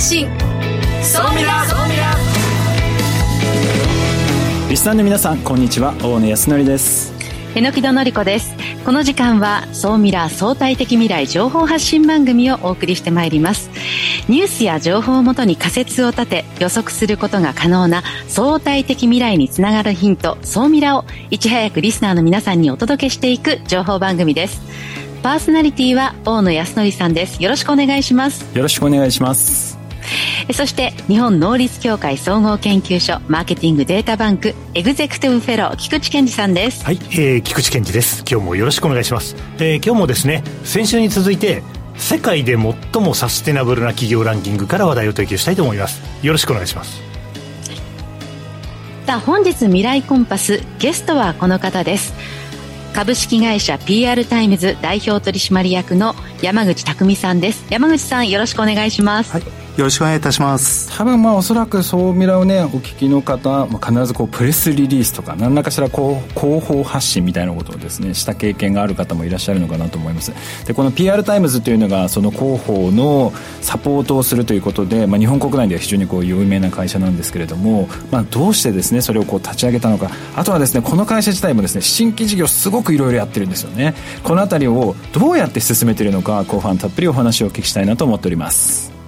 発信。総ミラ総ミラリスナーの皆さんこんにちは。大野康則です。榎木戸のり子です。この時間は総ミラー相対的未来情報発信番組をお送りしてまいります。ニュースや情報をもとに仮説を立て予測することが可能な相対的未来につながるヒント総ミラをいち早くリスナーの皆さんにお届けしていく情報番組です。パーソナリティは大野康則さんです。よろしくお願いします。よろしくお願いしますそして日本能率協会総合研究所マーケティングデータバンクエグゼクティブフェロー菊池健二さんです。はい、えー、菊池健二です。今日もよろしくお願いします、えー、今日もですね先週に続いて世界で最もサステナブルな企業ランキングから話題を提供したいと思います。よろしくお願いします。さあ本日未来コンパスゲストはこの方です。株式会社 PR タイムズ代表取締役の山口匠さんです。山口さんよろしくお願いします、はいよろしくお願いいたします。多分まあおそらくそう未来をねお聞きの方、まあ、必ずこうプレスリリースとか何らかしらこう広報発信みたいなことをですねした経験がある方もいらっしゃるのかなと思います。でこの PR タイムズというのがその広報のサポートをするということで、まあ、日本国内では非常にこう有名な会社なんですけれども、まあ、どうしてですねそれをこう立ち上げたのか。あとはですねこの会社自体もですね新規事業すごくいろいろやってるんですよね。この辺りをどうやって進めているのか後半たっぷりお話をお聞きしたいなと思っております。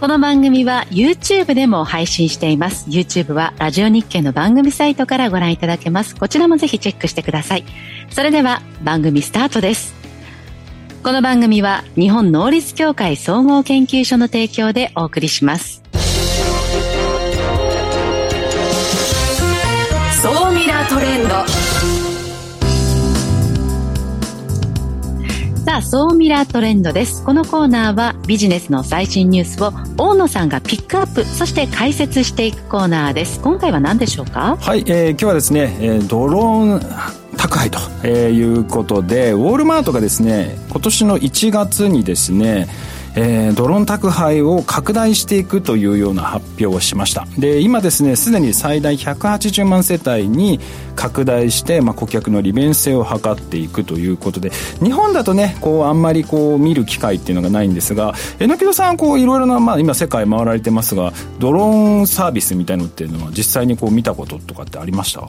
この番組は YouTube でも配信しています。YouTube はラジオ日経の番組サイトからご覧いただけます。こちらもぜひチェックしてください。それでは番組スタートです。この番組は日本能率協会総合研究所の提供でお送りします。総ミラートレンド。さあ、総ミラートレンドです。このコーナーはビジネスの最新ニュースを大野さんがピックアップ、そして解説していくコーナーです。今回は何でしょうか？はい、えー、今日はですね、えー、ドローン宅配と、えー、いうことで、ウォールマートがですね、今年の1月にですね、えー、ドローン宅配を拡大していくというような発表をしました。で今ですねすでに最大180万世帯に拡大して、まあ、顧客の利便性を図っていくということで日本だとねこうあんまりこう見る機会っていうのがないんですが榎戸さんこういろいろな、まあ、今世界回られてますがドローンサービスみたいのっていうのは実際にこう見たこととかってありました？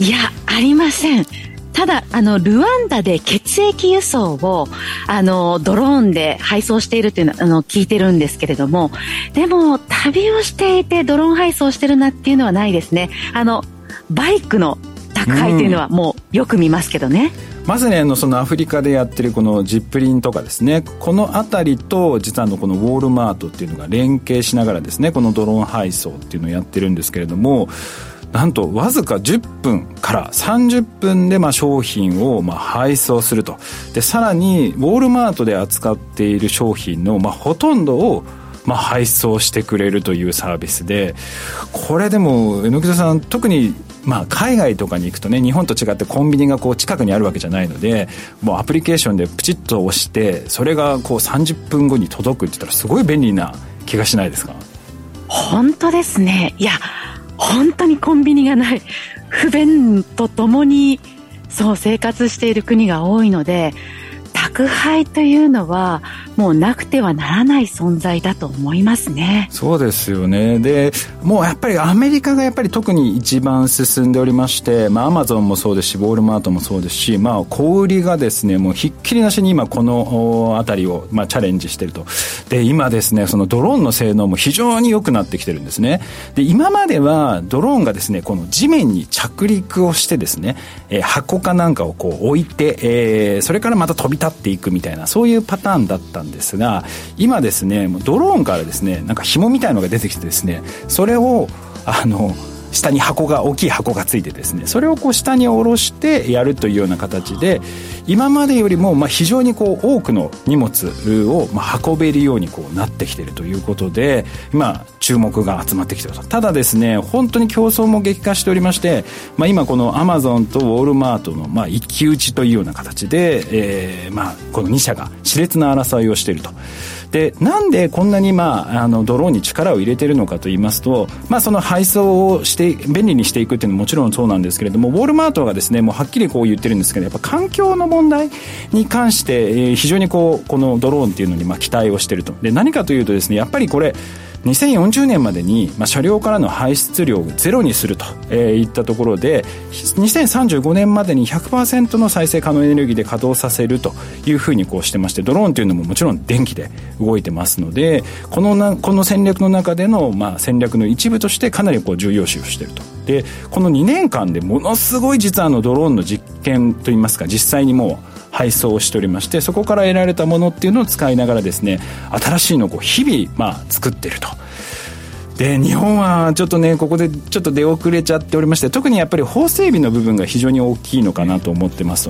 いやありません。ただ、あの、ルワンダで血液輸送を、あの、ドローンで配送しているというのあの、聞いてるんですけれども、でも、旅をしていてドローン配送してるなっていうのはないですね。あの、バイクの宅配というのはもうよく見ますけどね。まずねあのそのアフリカでやってるこのジップリンとかですねこの辺りと実はのこのウォールマートっていうのが連携しながらですねこのドローン配送っていうのをやってるんですけれどもなんとわずか10分から30分でまあ商品をまあ配送すると。でさらにウォールマートで扱っている商品のまあほとんどをまあ配送してくれるというサービスで。これでも榎田さん特にまあ海外とかに行くとね日本と違ってコンビニがこう近くにあるわけじゃないのでもうアプリケーションでプチッと押してそれがこう30分後に届くって言ったらすごい便利な気がしないですか？本当ですね。いや本当にコンビニがない 不便とともにそう生活している国が多いので宅配というのはもうなくてはならない存在だと思いますね。そうですよね。でもうやっぱりアメリカがやっぱり特に一番進んでおりましてまあアマゾンもそうですしウォールマートもそうですしまあ小売りがですねもうひっきりなしに今この辺りを、まあ、チャレンジしてると。で今ですねそのドローンの性能も非常に良くなってきてるんですね。で今まではドローンがですねこの地面に着陸をしてですね、えー、箱かなんかをこう置いて、えー、それからまた飛び立っていくみたいなそういうパターンだったんですが今ですねドローンからですねなんか紐みたいのが出てきてですねそれをあの下に箱が大きい箱がついてですねそれをこう下に下ろしてやるというような形で今までよりもまあ非常にこう多くの荷物をまあ運べるようにこうなってきているということで今注目が集まってきているとただですね本当に競争も激化しておりまして、まあ、今このアマゾンとウォールマートのまあ一騎打ちというような形で、えー、まあこの2社が熾烈な争いをしていると。でなんでこんなに、まあ、あのドローンに力を入れてるのかと言いますと、まあ、その配送をして便利にしていくっていうのももちろんそうなんですけれどもウォールマートがですねもうはっきりこう言ってるんですけどやっぱ環境の問題に関して、えー、非常にこうこのドローンっていうのにまあ期待をしてると。で何かというとですねやっぱりこれ2040年までに、まあ、車両からの排出量をゼロにすると、えー、いったところで2035年までに100%の再生可能エネルギーで稼働させるというふうにこうしてましてドローンというのももちろん電気で動いてますのでこのなこの戦略の中での、まあ、戦略の一部としてかなりこう重要視をしていると。でこの2年間でものすごい実はあのドローンの実験といいますか実際にもう配送をしておりましてそこから得られたものっていうのを使いながらですね新しいのをこう日々まあ作ってると。で日本はちょっとねここでちょっと出遅れちゃっておりまして特にやっぱり法整備の部分が非常に大きいのかなと思ってます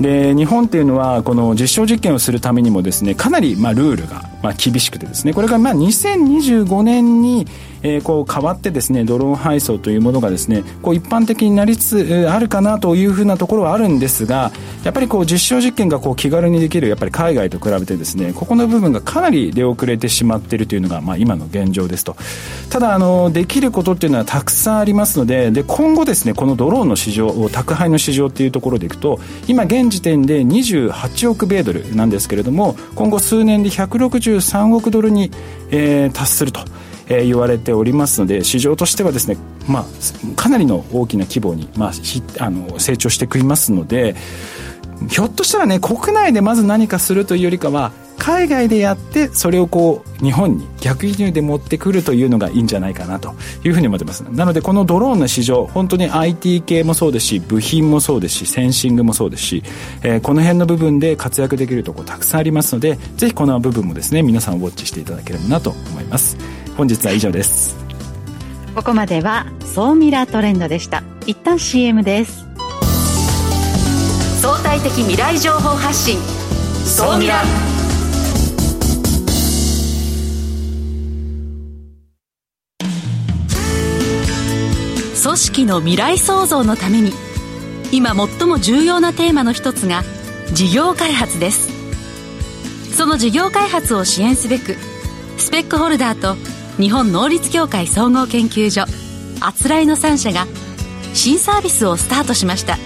で日本っていうのはこの実証実験をするためにもですねかなりまあルールがまあ厳しくてですねこれがまあ2025年にえー、こう変わってですねドローン配送というものがですねこう一般的になりつつあるかなというふうなところはあるんですがやっぱりこう実証実験がこう気軽にできるやっぱり海外と比べてですねここの部分がかなり出遅れてしまっているというのが、まあ、今の現状ですと。ただあのできることっていうのはたくさんありますのでで今後ですねこのドローンの市場宅配の市場っていうところでいくと今現時点で28億米ドルなんですけれども今後数年で163億ドルに、えー、達すると。えー、言われておりますので市場としてはですね、まあ、かなりの大きな規模に、まあ、あの成長してくりますのでひょっとしたらね国内でまず何かするというよりかは海外でやってそれをこう日本に逆輸入で持ってくるというのがいいんじゃないかなというふうに思ってます。なのでこのドローンの市場本当に IT 系もそうですし部品もそうですしセンシングもそうですし、えー、この辺の部分で活躍できるところたくさんありますのでぜひこの部分もですね皆さんウォッチしていただければなと思います。本日は以上です。ここまでは総ミラートレンドでした。一旦 CM です。相対的未来情報発信。総ミラ組織の未来創造のために今最も重要なテーマの一つが事業開発です。その事業開発を支援すべくスペックホルダーと日本能率協会総合研究所あつらいの3社が新サービスをスタートしました。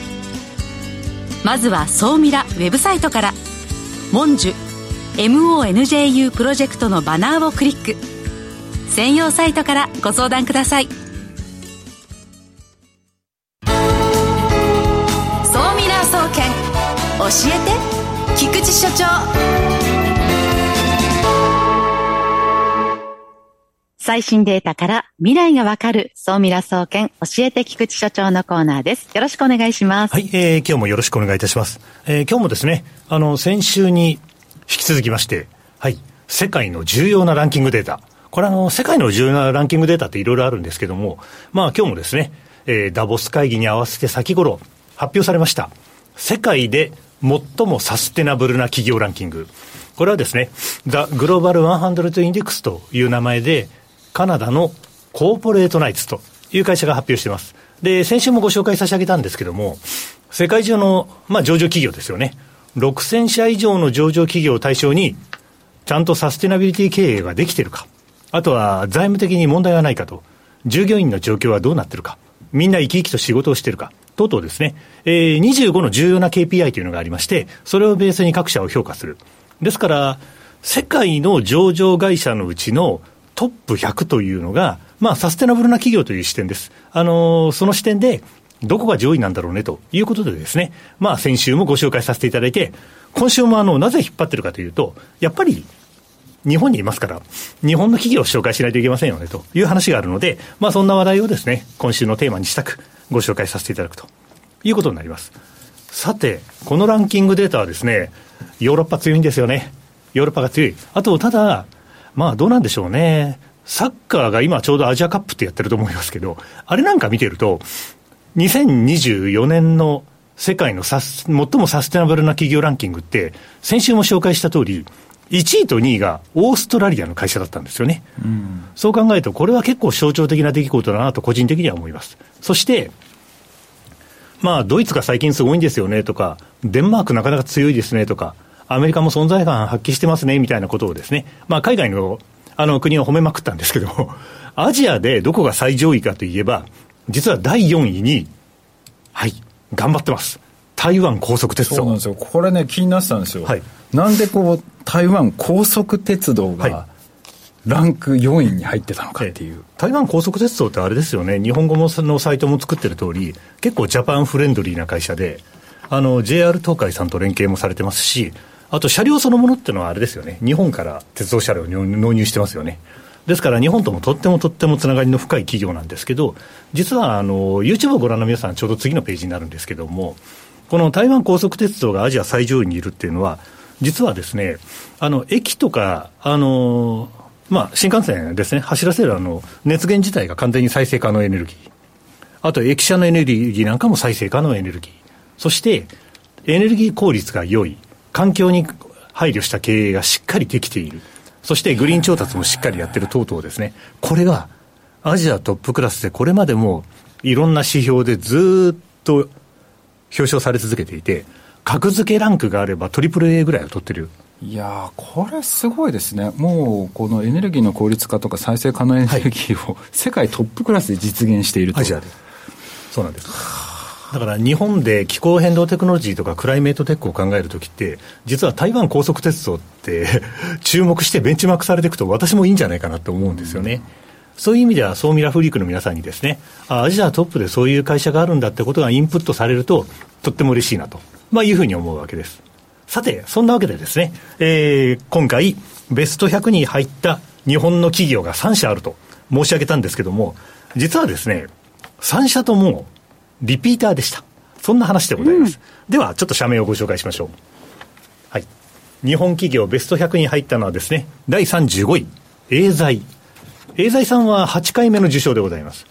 まずは総ミラウェブサイトから「モンジュ MONJU プロジェクト」のバナーをクリック。専用サイトからご相談ください。長最新データから未来がわかる総ミラ総研教えて菊池所長のコーナーです。よろしくお願いします。はい、えー、今日もよろしくお願いいたします。えー、今日もですね、あの、先週に引き続きまして、はい、世界の重要なランキングデータ。これあの、世界の重要なランキングデータっていろいろあるんですけども、まあ今日もですね、えー、ダボス会議に合わせて先頃発表されました。世界で最もサステナブルな企業ランキング。これはですね、ザ・グローバル100インデックスという名前で、カナダのコーポレートナイツという会社が発表しています。で、先週もご紹介差し上げたんですけども、世界中の、まあ、上場企業ですよね。6000社以上の上場企業を対象に、ちゃんとサステナビリティ経営ができているか、あとは財務的に問題はないかと、従業員の状況はどうなっているか、みんな生き生きと仕事をしているか、等々ですね、えー、25の重要な KPI というのがありまして、それをベースに各社を評価する。ですから、世界の上場会社のうちのトップ100というのが、まあ、サステナブルな企業という視点です。あのー、その視点で、どこが上位なんだろうねということでですね、まあ、先週もご紹介させていただいて、今週もあの、なぜ引っ張ってるかというと、やっぱり、日本にいますから、日本の企業を紹介しないといけませんよねという話があるので、まあそんな話題をですね、今週のテーマにしたくご紹介させていただくということになります。さて、このランキングデータはですね、ヨーロッパ強いんですよね。ヨーロッパが強い。あと、ただ、まあどうなんでしょうね。サッカーが今ちょうどアジアカップってやってると思いますけど、あれなんか見てると、2024年の世界の最もサステナブルな企業ランキングって、先週も紹介した通り、1位と2位がオーストラリアの会社だったんですよね。うん、そう考えると、これは結構象徴的な出来事だなと個人的には思います。そして、まあ、ドイツが最近すごいんですよねとか、デンマークなかなか強いですねとか、アメリカも存在感発揮してますね、みたいなことをですね、まあ、海外のあの国を褒めまくったんですけども、アジアでどこが最上位かといえば、実は第4位に、はい、頑張ってます。台湾高速鉄道。そうなんですよ。これね、気になってたんですよ。はい、なんでこう、台湾高速鉄道が、ランク4位に入ってたのかっていう、台湾高速鉄道ってあれですよね、日本語のサイトも作ってる通り、結構ジャパンフレンドリーな会社で、あの JR 東海さんと連携もされてますし、あと車両そのものっていうのはあれですよね、日本から鉄道車両を納入してますよね。ですから日本ともとってもとってもつながりの深い企業なんですけど、実はあの YouTube をご覧の皆さん、ちょうど次のページになるんですけども、この台湾高速鉄道がアジア最上位にいるっていうのは、実はですね、あの駅とか、あのまあ、新幹線ですね、走らせるあの熱源自体が完全に再生可能エネルギー、あと駅舎のエネルギーなんかも再生可能エネルギー、そしてエネルギー効率が良い、環境に配慮した経営がしっかりできている。そしてグリーン調達もしっかりやってる等々ですね。これがアジアトップクラスでこれまでもいろんな指標でずっと表彰され続けていて、格付けランクがあればトリプル A ぐらいを取ってる。いやこれすごいですね。もう、このエネルギーの効率化とか再生可能エネルギーを、世界トップクラスで実現していると。アジアで。そうなんです。だから日本で気候変動テクノロジーとかクライメートテックを考えるときって、実は台湾高速鉄道って注目してベンチマークされていくと、私もいいんじゃないかなと思うんですよね。そういう意味では、ソーミラフリークの皆さんにですね、アジアトップでそういう会社があるんだってことがインプットされると、とっても嬉しいなと、まあ、いうふうに思うわけです。さて、そんなわけでですね、えー、今回、ベスト100に入った日本の企業が3社あると申し上げたんですけども、実はですね、3社ともリピーターでした。そんな話でございます。うん、では、ちょっと社名をご紹介しましょう。はい。日本企業ベスト100に入ったのはですね、第35位、エーザイ。エーザイさんは8回目の受賞でございます。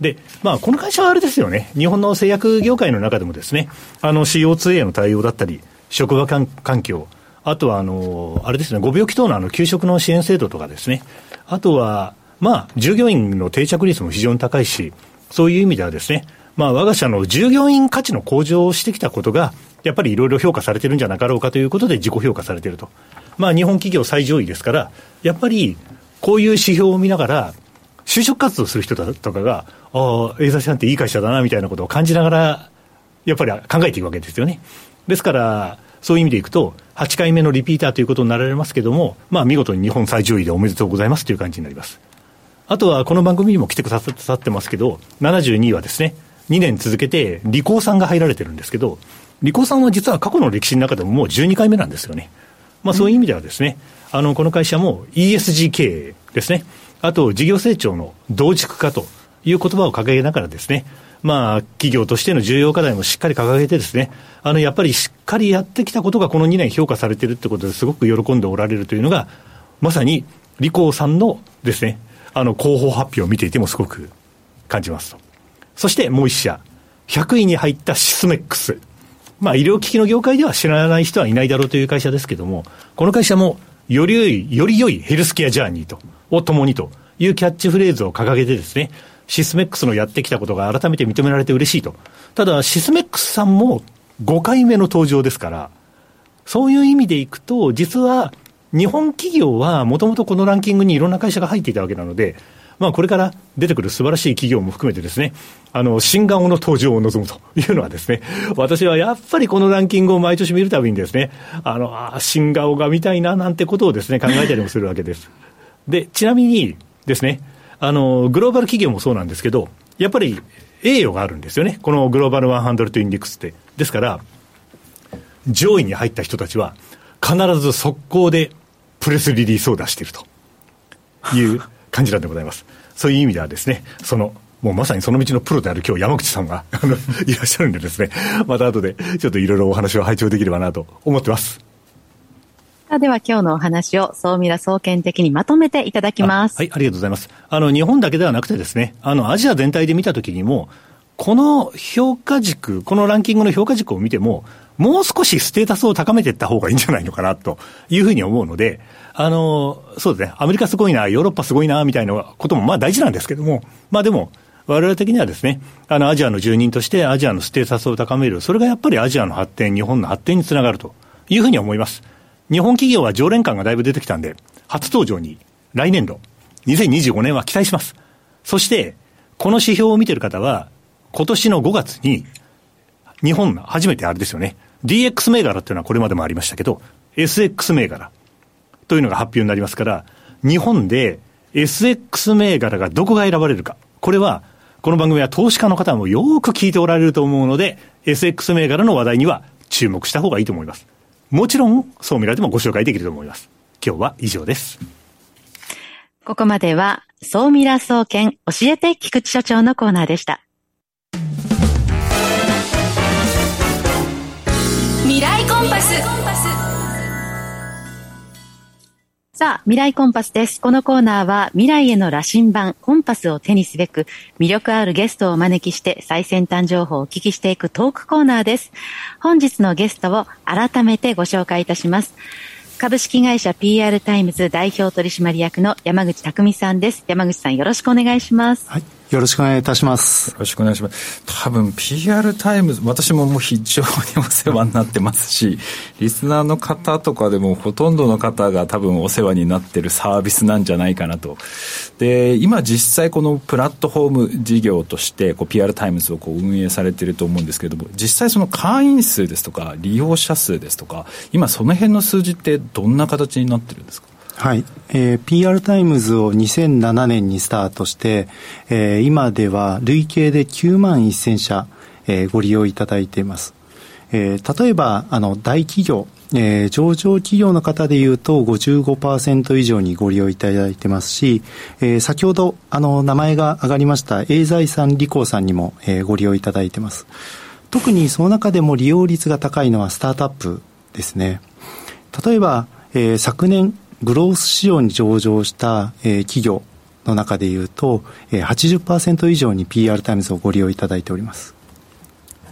で、まあ、この会社はあれですよね。日本の製薬業界の中でもですね、あの CO2 への対応だったり、職場環境、あとは、あの、あれですね、ご病気等のあの、給食の支援制度とかですね、あとは、まあ、従業員の定着率も非常に高いし、そういう意味ではですね、まあ、我が社の従業員価値の向上をしてきたことが、やっぱりいろいろ評価されてるんじゃなかろうかということで自己評価されてると。まあ、日本企業最上位ですから、やっぱり、こういう指標を見ながら、就職活動する人だとかが、ああ、エーザシさんていい会社だな、みたいなことを感じながら、やっぱり考えていくわけですよね。ですから、そういう意味でいくと、8回目のリピーターということになられますけれども、まあ、見事に日本最上位でおめでとうございますという感じになります。あとは、この番組にも来てくださってますけど、72位はですね、2年続けて、リコーさんが入られてるんですけど、リコーさんは実は過去の歴史の中でももう12回目なんですよね。まあそういう意味ではですね、あの、この会社も ESG 経営ですね。あと、事業成長の同軸化という言葉を掲げながらですね、まあ、企業としての重要課題もしっかり掲げてですね、あの、やっぱりしっかりやってきたことがこの2年評価されてるってことですごく喜んでおられるというのが、まさに、リコーさんのですね、あの、広報発表を見ていてもすごく感じますと。そしてもう一社、100位に入ったシスメックス。まあ、医療機器の業界では知らない人はいないだろうという会社ですけども、この会社も、より良い、より良いヘルスケアジャーニーと、を共にというキャッチフレーズを掲げてですね、シスメックスのやってきたことが改めて認められて嬉しいと。ただ、シスメックスさんも5回目の登場ですから、そういう意味でいくと、実は日本企業はもともとこのランキングにいろんな会社が入っていたわけなので、まあ、これから出てくる素晴らしい企業も含めてですね、あの、新顔の登場を望むというのはですね、私はやっぱりこのランキングを毎年見るたびにですね、あの、あ新顔が見たいななんてことをですね、考えたりもするわけです。で、ちなみにですね、あの、グローバル企業もそうなんですけど、やっぱり栄誉があるんですよね。このグローバル100インデックスって。ですから、上位に入った人たちは、必ず速攻でプレスリリースを出しているという感じなんでございます。そういう意味ではですね、その、もうまさにその道のプロである今日山口さんが いらっしゃるんでですね、また後でちょっといろいろお話を拝聴できればなと思ってます。では今日のお話を総ミラ総研的にまとめていただきます。はい、ありがとうございます。あの、日本だけではなくてですね、あの、アジア全体で見たときにも、この評価軸、このランキングの評価軸を見ても、もう少しステータスを高めていった方がいいんじゃないのかなというふうに思うので、あの、そうですね、アメリカすごいな、ヨーロッパすごいな、みたいなこともまあ大事なんですけども、まあでも、我々的にはですね、あの、アジアの住人としてアジアのステータスを高める、それがやっぱりアジアの発展、日本の発展につながるというふうに思います。日本企業は常連感がだいぶ出てきたんで、初登場に来年度、2025年は期待します。そして、この指標を見てる方は、今年の5月に、日本初めてあれですよね。DX 銘柄っていうのはこれまでもありましたけど、SX 銘柄というのが発表になりますから、日本で SX 銘柄がどこが選ばれるか。これは、この番組は投資家の方もよく聞いておられると思うので、SX 銘柄の話題には注目した方がいいと思います。もちろん、そう見られてもご紹介できると思います。今日は以上です。ここまでは、総ミラ総研教えて菊池所長のコーナーでした。ンパス。さあ、未来コンパスです。このコーナーは未来への羅針盤、コンパスを手にすべく、魅力あるゲストをお招きして最先端情報をお聞きしていくトークコーナーです。本日のゲストを改めてご紹介いたします。株式会社 PR タイムズ代表取締役の山口匠さんです。山口さんよろしくお願いします。はい。よろしくお願いいたします。よろしくお願いします。多分 PR タイムズ、私ももう非常にお世話になってますし、リスナーの方とかでもほとんどの方が多分お世話になってるサービスなんじゃないかなと。で、今実際このプラットフォーム事業としてこう PR タイムズをこう運営されてると思うんですけれども、実際その会員数ですとか利用者数ですとか、今その辺の数字ってどんな形になってるんですか？はい、えー、PR タイムズを2007年にスタートして、えー、今では累計で9万1000社、えー、ご利用いただいています。えー、例えばあの大企業、えー、上場企業の方でいうと55%以上にご利用いただいてますし、えー、先ほどあの名前が上がりましたエーザイさんリコーさんにも、えー、ご利用いただいてます。特にその中でも利用率が高いのはスタートアップですね。例えば、えー、昨年グロース市場に上場した、えー、企業の中でいうと、えー、80%以上に PR タイムズをご利用いただいております。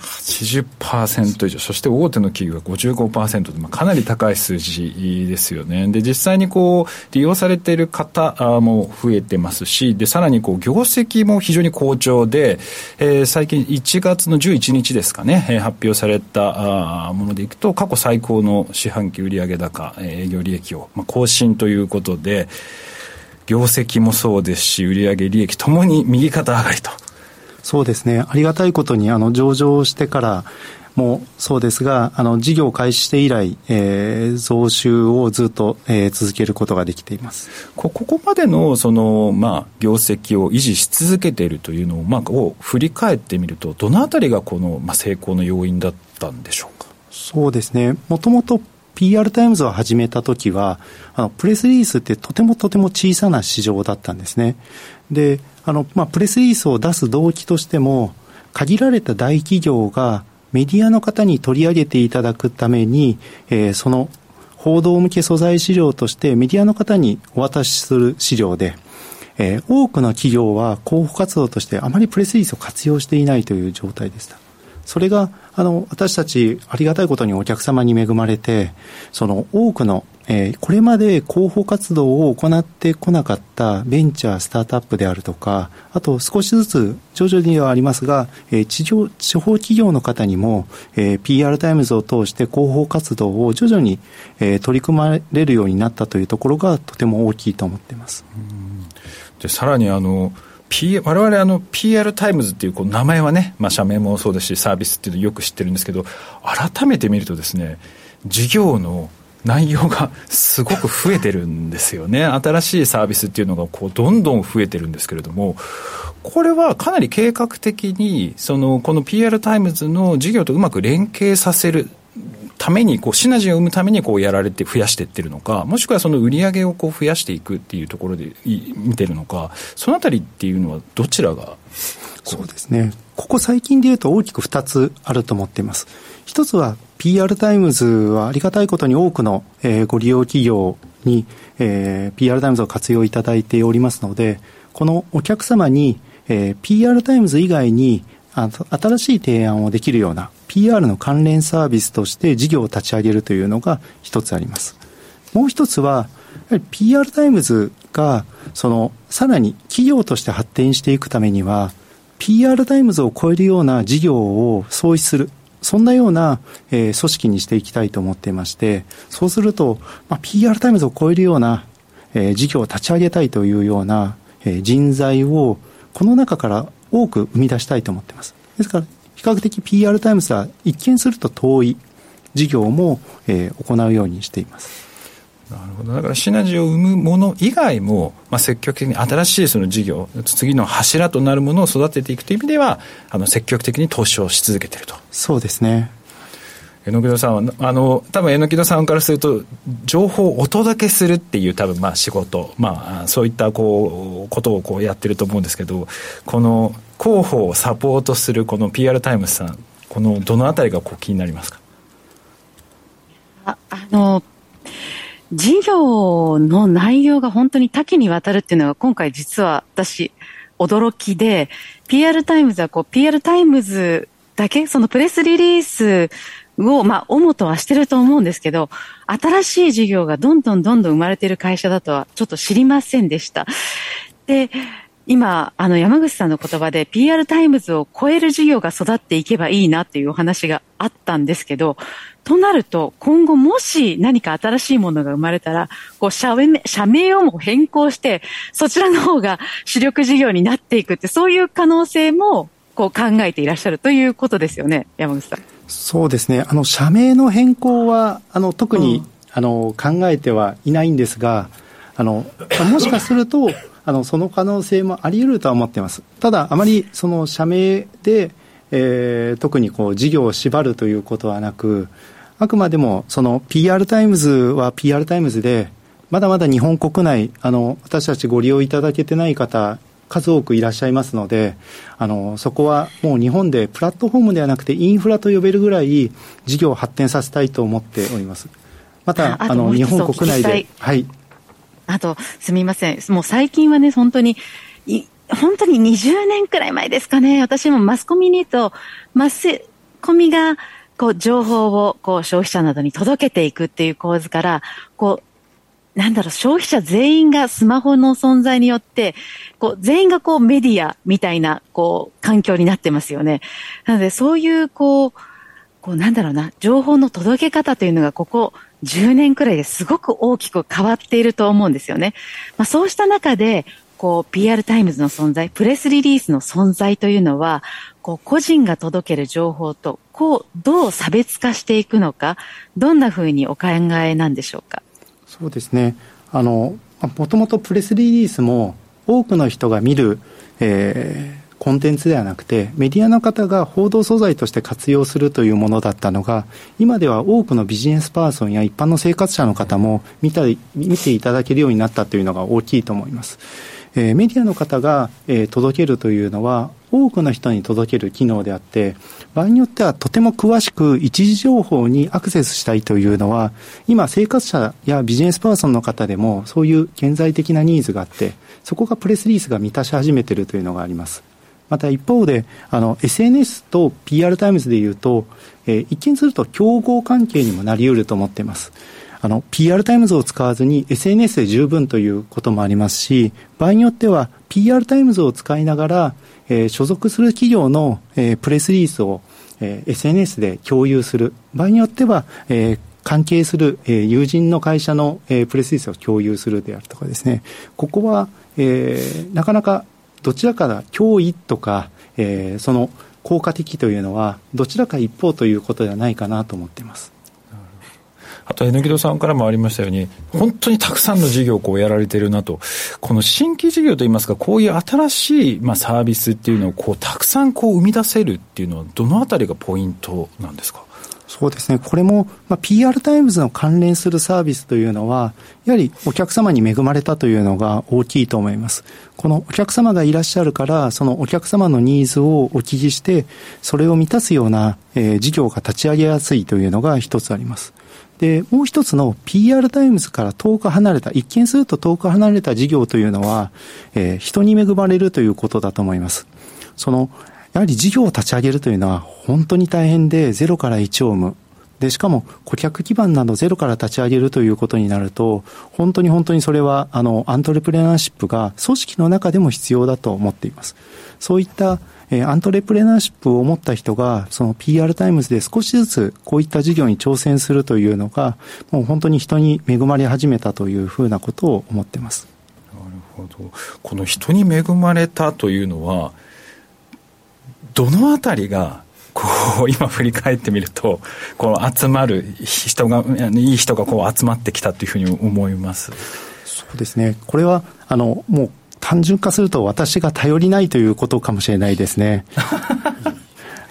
80%以上、そして大手の企業が55%で、まあ、かなり高い数字ですよね。で、実際にこう、利用されている方も増えてますし、で、さらにこう、業績も非常に好調で、えー、最近1月の11日ですかね、え、発表されたものでいくと、過去最高の四半期売上高、営業利益を、まあ、更新ということで、業績もそうですし、売上利益ともに右肩上がりと。そうですね。ありがたいことに、あの、上場してからもそうですが、あの、事業を開始して以来、えー、増収をずっと、えー、続けることができています。ここまでの、その、まあ、業績を維持し続けているというのを、まあ、を振り返ってみると、どのあたりがこの、まあ、成功の要因だったんでしょうか？そうですね。もともと PR タイムズを始めた時は、あの、プレスリリースってとてもとても小さな市場だったんですね。で、あの、まあ、プレスリリースを出す動機としても、限られた大企業がメディアの方に取り上げていただくために、えー、その報道向け素材資料としてメディアの方にお渡しする資料で、えー、多くの企業は広報活動としてあまりプレスリリースを活用していないという状態でした。それが、あの、私たちありがたいことにお客様に恵まれて、その多くのえー、これまで広報活動を行ってこなかったベンチャー、スタートアップであるとか、あと少しずつ徐々にはありますが、えー、地上地方企業の方にも、えー、PR タイムズを通して広報活動を徐々に、えー、取り組まれるようになったというところがとても大きいと思っています。でさらにあの P、我々あの PR タイムズっていうこう名前はね、まあ、社名もそうですしサービスっていうのよく知ってるんですけど改めて見るとですね事業の内容がすごく増えてるんですよね。新しいサービスっていうのがこうどんどん増えてるんですけれども、これはかなり計画的に、その、この PR タイムズの事業とうまく連携させるために、こう、シナジーを生むためにこうやられて増やしていってるのか、もしくはその売り上げをこう増やしていくっていうところで見てるのか、そのあたりっていうのはどちらがそうですね。ここ最近で言うと大きく2つあると思っています。一つは PR タイムズはありがたいことに多くの、えー、ご利用企業に、えー、PR タイムズを活用いただいておりますので、このお客様に、えー、PR タイムズ以外にあ新しい提案をできるような PR の関連サービスとして事業を立ち上げるというのが一つあります。もう一つは、は PR タイムズが、その、さらに企業として発展していくためには、PR タイムズを超えるような事業を創出する。そんなような、えー、組織にしていきたいと思っていまして、そうすると、まあ、PR タイムズを超えるような、えー、事業を立ち上げたいというような、えー、人材をこの中から多く生み出したいと思っています。ですから、比較的 PR タイムズは一見すると遠い事業も、えー、行うようにしています。なるほど。だからシナジーを生むもの以外も、まあ、積極的に新しいその事業次の柱となるものを育てていくという意味ではあの積極的に投資をし続けていると。そうですね榎戸さんはあの多分榎戸さんからすると情報をお届けするっていう多分まあ仕事、まあ、そういったこうことをこうやってると思うんですけどこの広報をサポートするこの PR タイムズさんこのどのあたりがこう気になりますか？ああの事業の内容が本当に多岐にわたるっていうのが今回実は私驚きで、PR タイムズはこう PR タイムズだけ、そのプレスリリースを、まあ、主とはしてると思うんですけど、新しい事業がどんどんどんどん生まれてる会社だとはちょっと知りませんでした。で、今、あの、山口さんの言葉で PR タイムズを超える事業が育っていけばいいなっていうお話があったんですけど、となると、今後もし何か新しいものが生まれたら、こう社名、社名をも変更して、そちらの方が主力事業になっていくって、そういう可能性も、こう考えていらっしゃるということですよね、山口さん。そうですね。あの、社名の変更は、あの、特に、うん、あの、考えてはいないんですが、あの、もしかすると、あの、その可能性もあり得るとは思っています。ただ、あまり、その社名で、えー、特にこう事業を縛るということはなく、あくまでもその PR タイムズは PR タイムズで、まだまだ日本国内、あの、私たちご利用いただけてない方、数多くいらっしゃいますので、あの、そこはもう日本でプラットフォームではなくてインフラと呼べるぐらい事業を発展させたいと思っております。また、あの、日本国内で、はい。あと、すみません。もう最近はね、本当に、本当に20年くらい前ですかね、私もマスコミにと、マスコミが、こう、情報を、こう、消費者などに届けていくっていう構図から、こう、なんだろう、消費者全員がスマホの存在によって、こう、全員がこう、メディアみたいな、こう、環境になってますよね。なので、そういう、こう、こう、なんだろうな、情報の届け方というのが、ここ、10年くらいですごく大きく変わっていると思うんですよね。まあ、そうした中で、こう、PR タイムズの存在、プレスリリースの存在というのは、こう、個人が届ける情報と、こう、どう差別化していくのか、どんなふうにお考えなんでしょうか？そうですね。あの、もともとプレスリリースも多くの人が見る、えー、コンテンツではなくて、メディアの方が報道素材として活用するというものだったのが、今では多くのビジネスパーソンや一般の生活者の方も見た見ていただけるようになったというのが大きいと思います。えー、メディアの方が、えー、届けるというのは、多くの人に届ける機能であって、場合によってはとても詳しく一時情報にアクセスしたいというのは、今生活者やビジネスパーソンの方でもそういう顕在的なニーズがあって、そこがプレスリリースが満たし始めているというのがあります。また一方で、あの、SNS と PR タイムズでいうと、えー、一見すると競合関係にもなり得ると思っています。あの、PR タイムズを使わずに SNS で十分ということもありますし、場合によっては PR タイムズを使いながら、えー、所属する企業の、えー、プレスリリースを、えー、SNS で共有する。場合によっては、えー、関係する、えー、友人の会社の、えー、プレスリリースを共有するであるとかですね。ここは、えー、なかなかどちらかが脅威とか、えー、その効果的というのは、どちらか一方ということではないかなと思っています。あと、榎戸さんからもありましたように、本当にたくさんの事業をこうやられてるなと、この新規事業といいますか、こういう新しい、まあ、サービスっていうのをこうたくさんこう生み出せるっていうのは、どのあたりがポイントなんですか？そうですね。これも、まあ、PR タイムズの関連するサービスというのは、やはりお客様に恵まれたというのが大きいと思います。このお客様がいらっしゃるから、そのお客様のニーズをお聞きして、それを満たすような、えー、事業が立ち上げやすいというのが一つあります。で、もう一つの PR タイムズから遠く離れた、一見すると遠く離れた事業というのは、えー、人に恵まれるということだと思います。その、やはり事業を立ち上げるというのは本当に大変で、ゼロから1を生む。で、しかも顧客基盤などゼロから立ち上げるということになると、本当に本当にそれは、あの、アントレプレナーシップが組織の中でも必要だと思っています。そういったえー、アントレプレナーシップを持った人が、その PR タイムズで少しずつこういった事業に挑戦するというのが、もう本当に人に恵まれ始めたというふうなことを思ってます。なるほど。この人に恵まれたというのは、どのあたりがこう今振り返ってみるとこう集まる人がいい人がこう集まってきたというふうに思いますそうですねこれはあのもう単純化すると私が頼りないということかもしれないですね。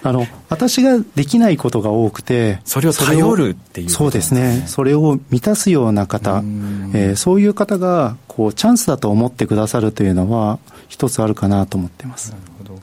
あの、私ができないことが多くて、それを頼るっていう、ね、そうですね。それを満たすような方、えー、そういう方が、こう、チャンスだと思ってくださるというのは、一つあるかなと思ってます。なるほど。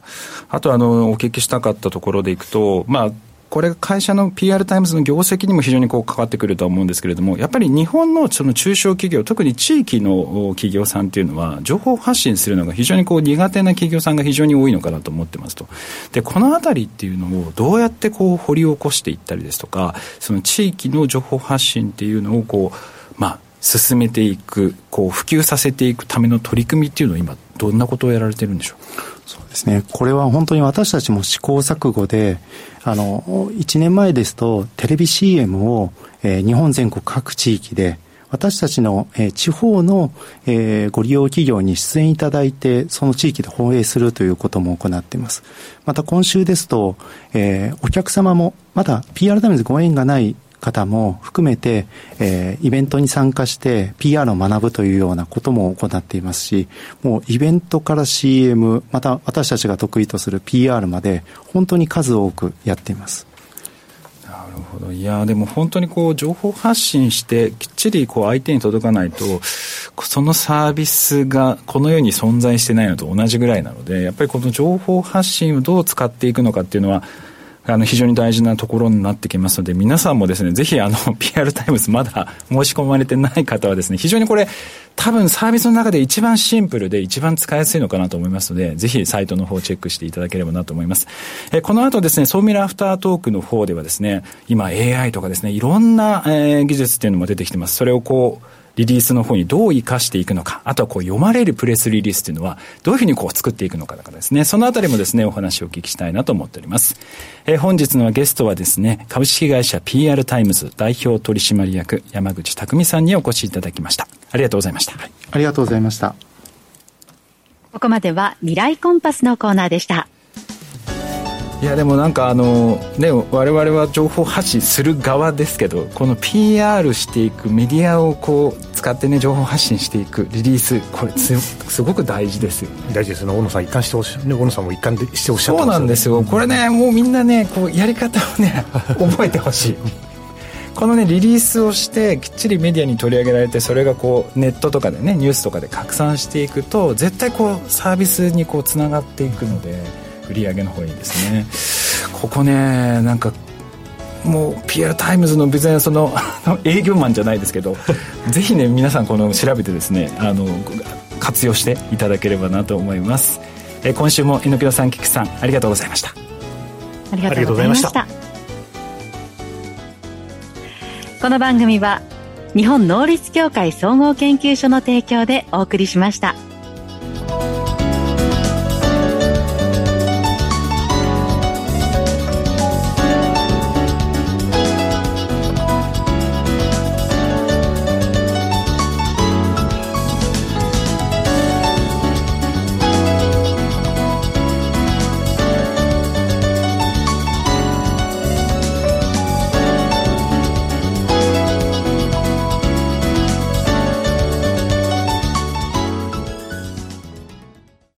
あと、あの、お聞きしたかったところでいくと、まあ、これ、会社の PR タイムズの業績にも非常にこう関わってくるとは思うんですけれども、やっぱり日本のその中小企業、特に地域の企業さんっていうのは、情報発信するのが非常にこう苦手な企業さんが非常に多いのかなと思ってますと。で、このあたりっていうのをどうやってこう掘り起こしていったりですとか、その地域の情報発信っていうのをこう、まあ、進めていく、こう普及させていくための取り組みっていうのは今、どんなことをやられてるんでしょう？そうですね。これは本当に私たちも試行錯誤で、あの、1年前ですと、テレビ CM を、えー、日本全国各地域で、私たちの、えー、地方の、えー、ご利用企業に出演いただいて、その地域で放映するということも行っています。また今週ですと、えー、お客様も、まだ PR タイムズご縁がない方も含めて、えー、イベントに参加して PR を学ぶというようなことも行っていますし、もうイベントから CM、また私たちが得意とする PR まで本当に数多くやっています。なるほど。いや、でも本当にこう、情報発信して、きっちりこう、相手に届かないと、そのサービスがこの世に存在してないのと同じぐらいなので、やっぱりこの情報発信をどう使っていくのかっていうのは、あの、非常に大事なところになってきますので、皆さんもですね、ぜひあの、PR タイムズまだ申し込まれてない方はですね、非常にこれ、多分サービスの中で一番シンプルで一番使いやすいのかなと思いますので、ぜひサイトの方をチェックしていただければなと思います。えこの後ですね、ソーミラアフタートークの方ではですね、今 AI とかですね、いろんな、えー、技術っていうのも出てきてます。それをこう、リリースの方にどう生かしていくのか、あとはこう読まれるプレスリリースというのは、どういうふうにこう作っていくのかだからですね、そのあたりもですね、お話をお聞きしたいなと思っております。えー、本日のゲストはですね、株式会社 PR タイムズ代表取締役山口拓己さんにお越しいただきました。ありがとうございました。はい、ありがとうございました。ここまでは未来コンパスのコーナーでした。いやでもなんかあのね我々は情報発信する側ですけどこの PR していくメディアをこう使ってね情報発信していくリリースこれすごく大事ですよ、ね、大事ですね。大野さん一貫しておっしゃね大野さんも一貫しておっしゃってそうなんです。よこれねもうみんなねこうやり方をね覚えてほしいこのねリリースをしてきっちりメディアに取り上げられてそれがこうネットとかでねニュースとかで拡散していくと絶対こうサービスにこうつながっていくので。売り上げの方にですね。ここねなんかもう PR タイムズの別にその 営業マンじゃないですけどぜひね皆さんこの調べてですねあの活用していただければなと思います。え今週も猪木さん菊さんありがとうございました。ありがとうございました。この番組は日本能率協会総合研究所の提供でお送りしました。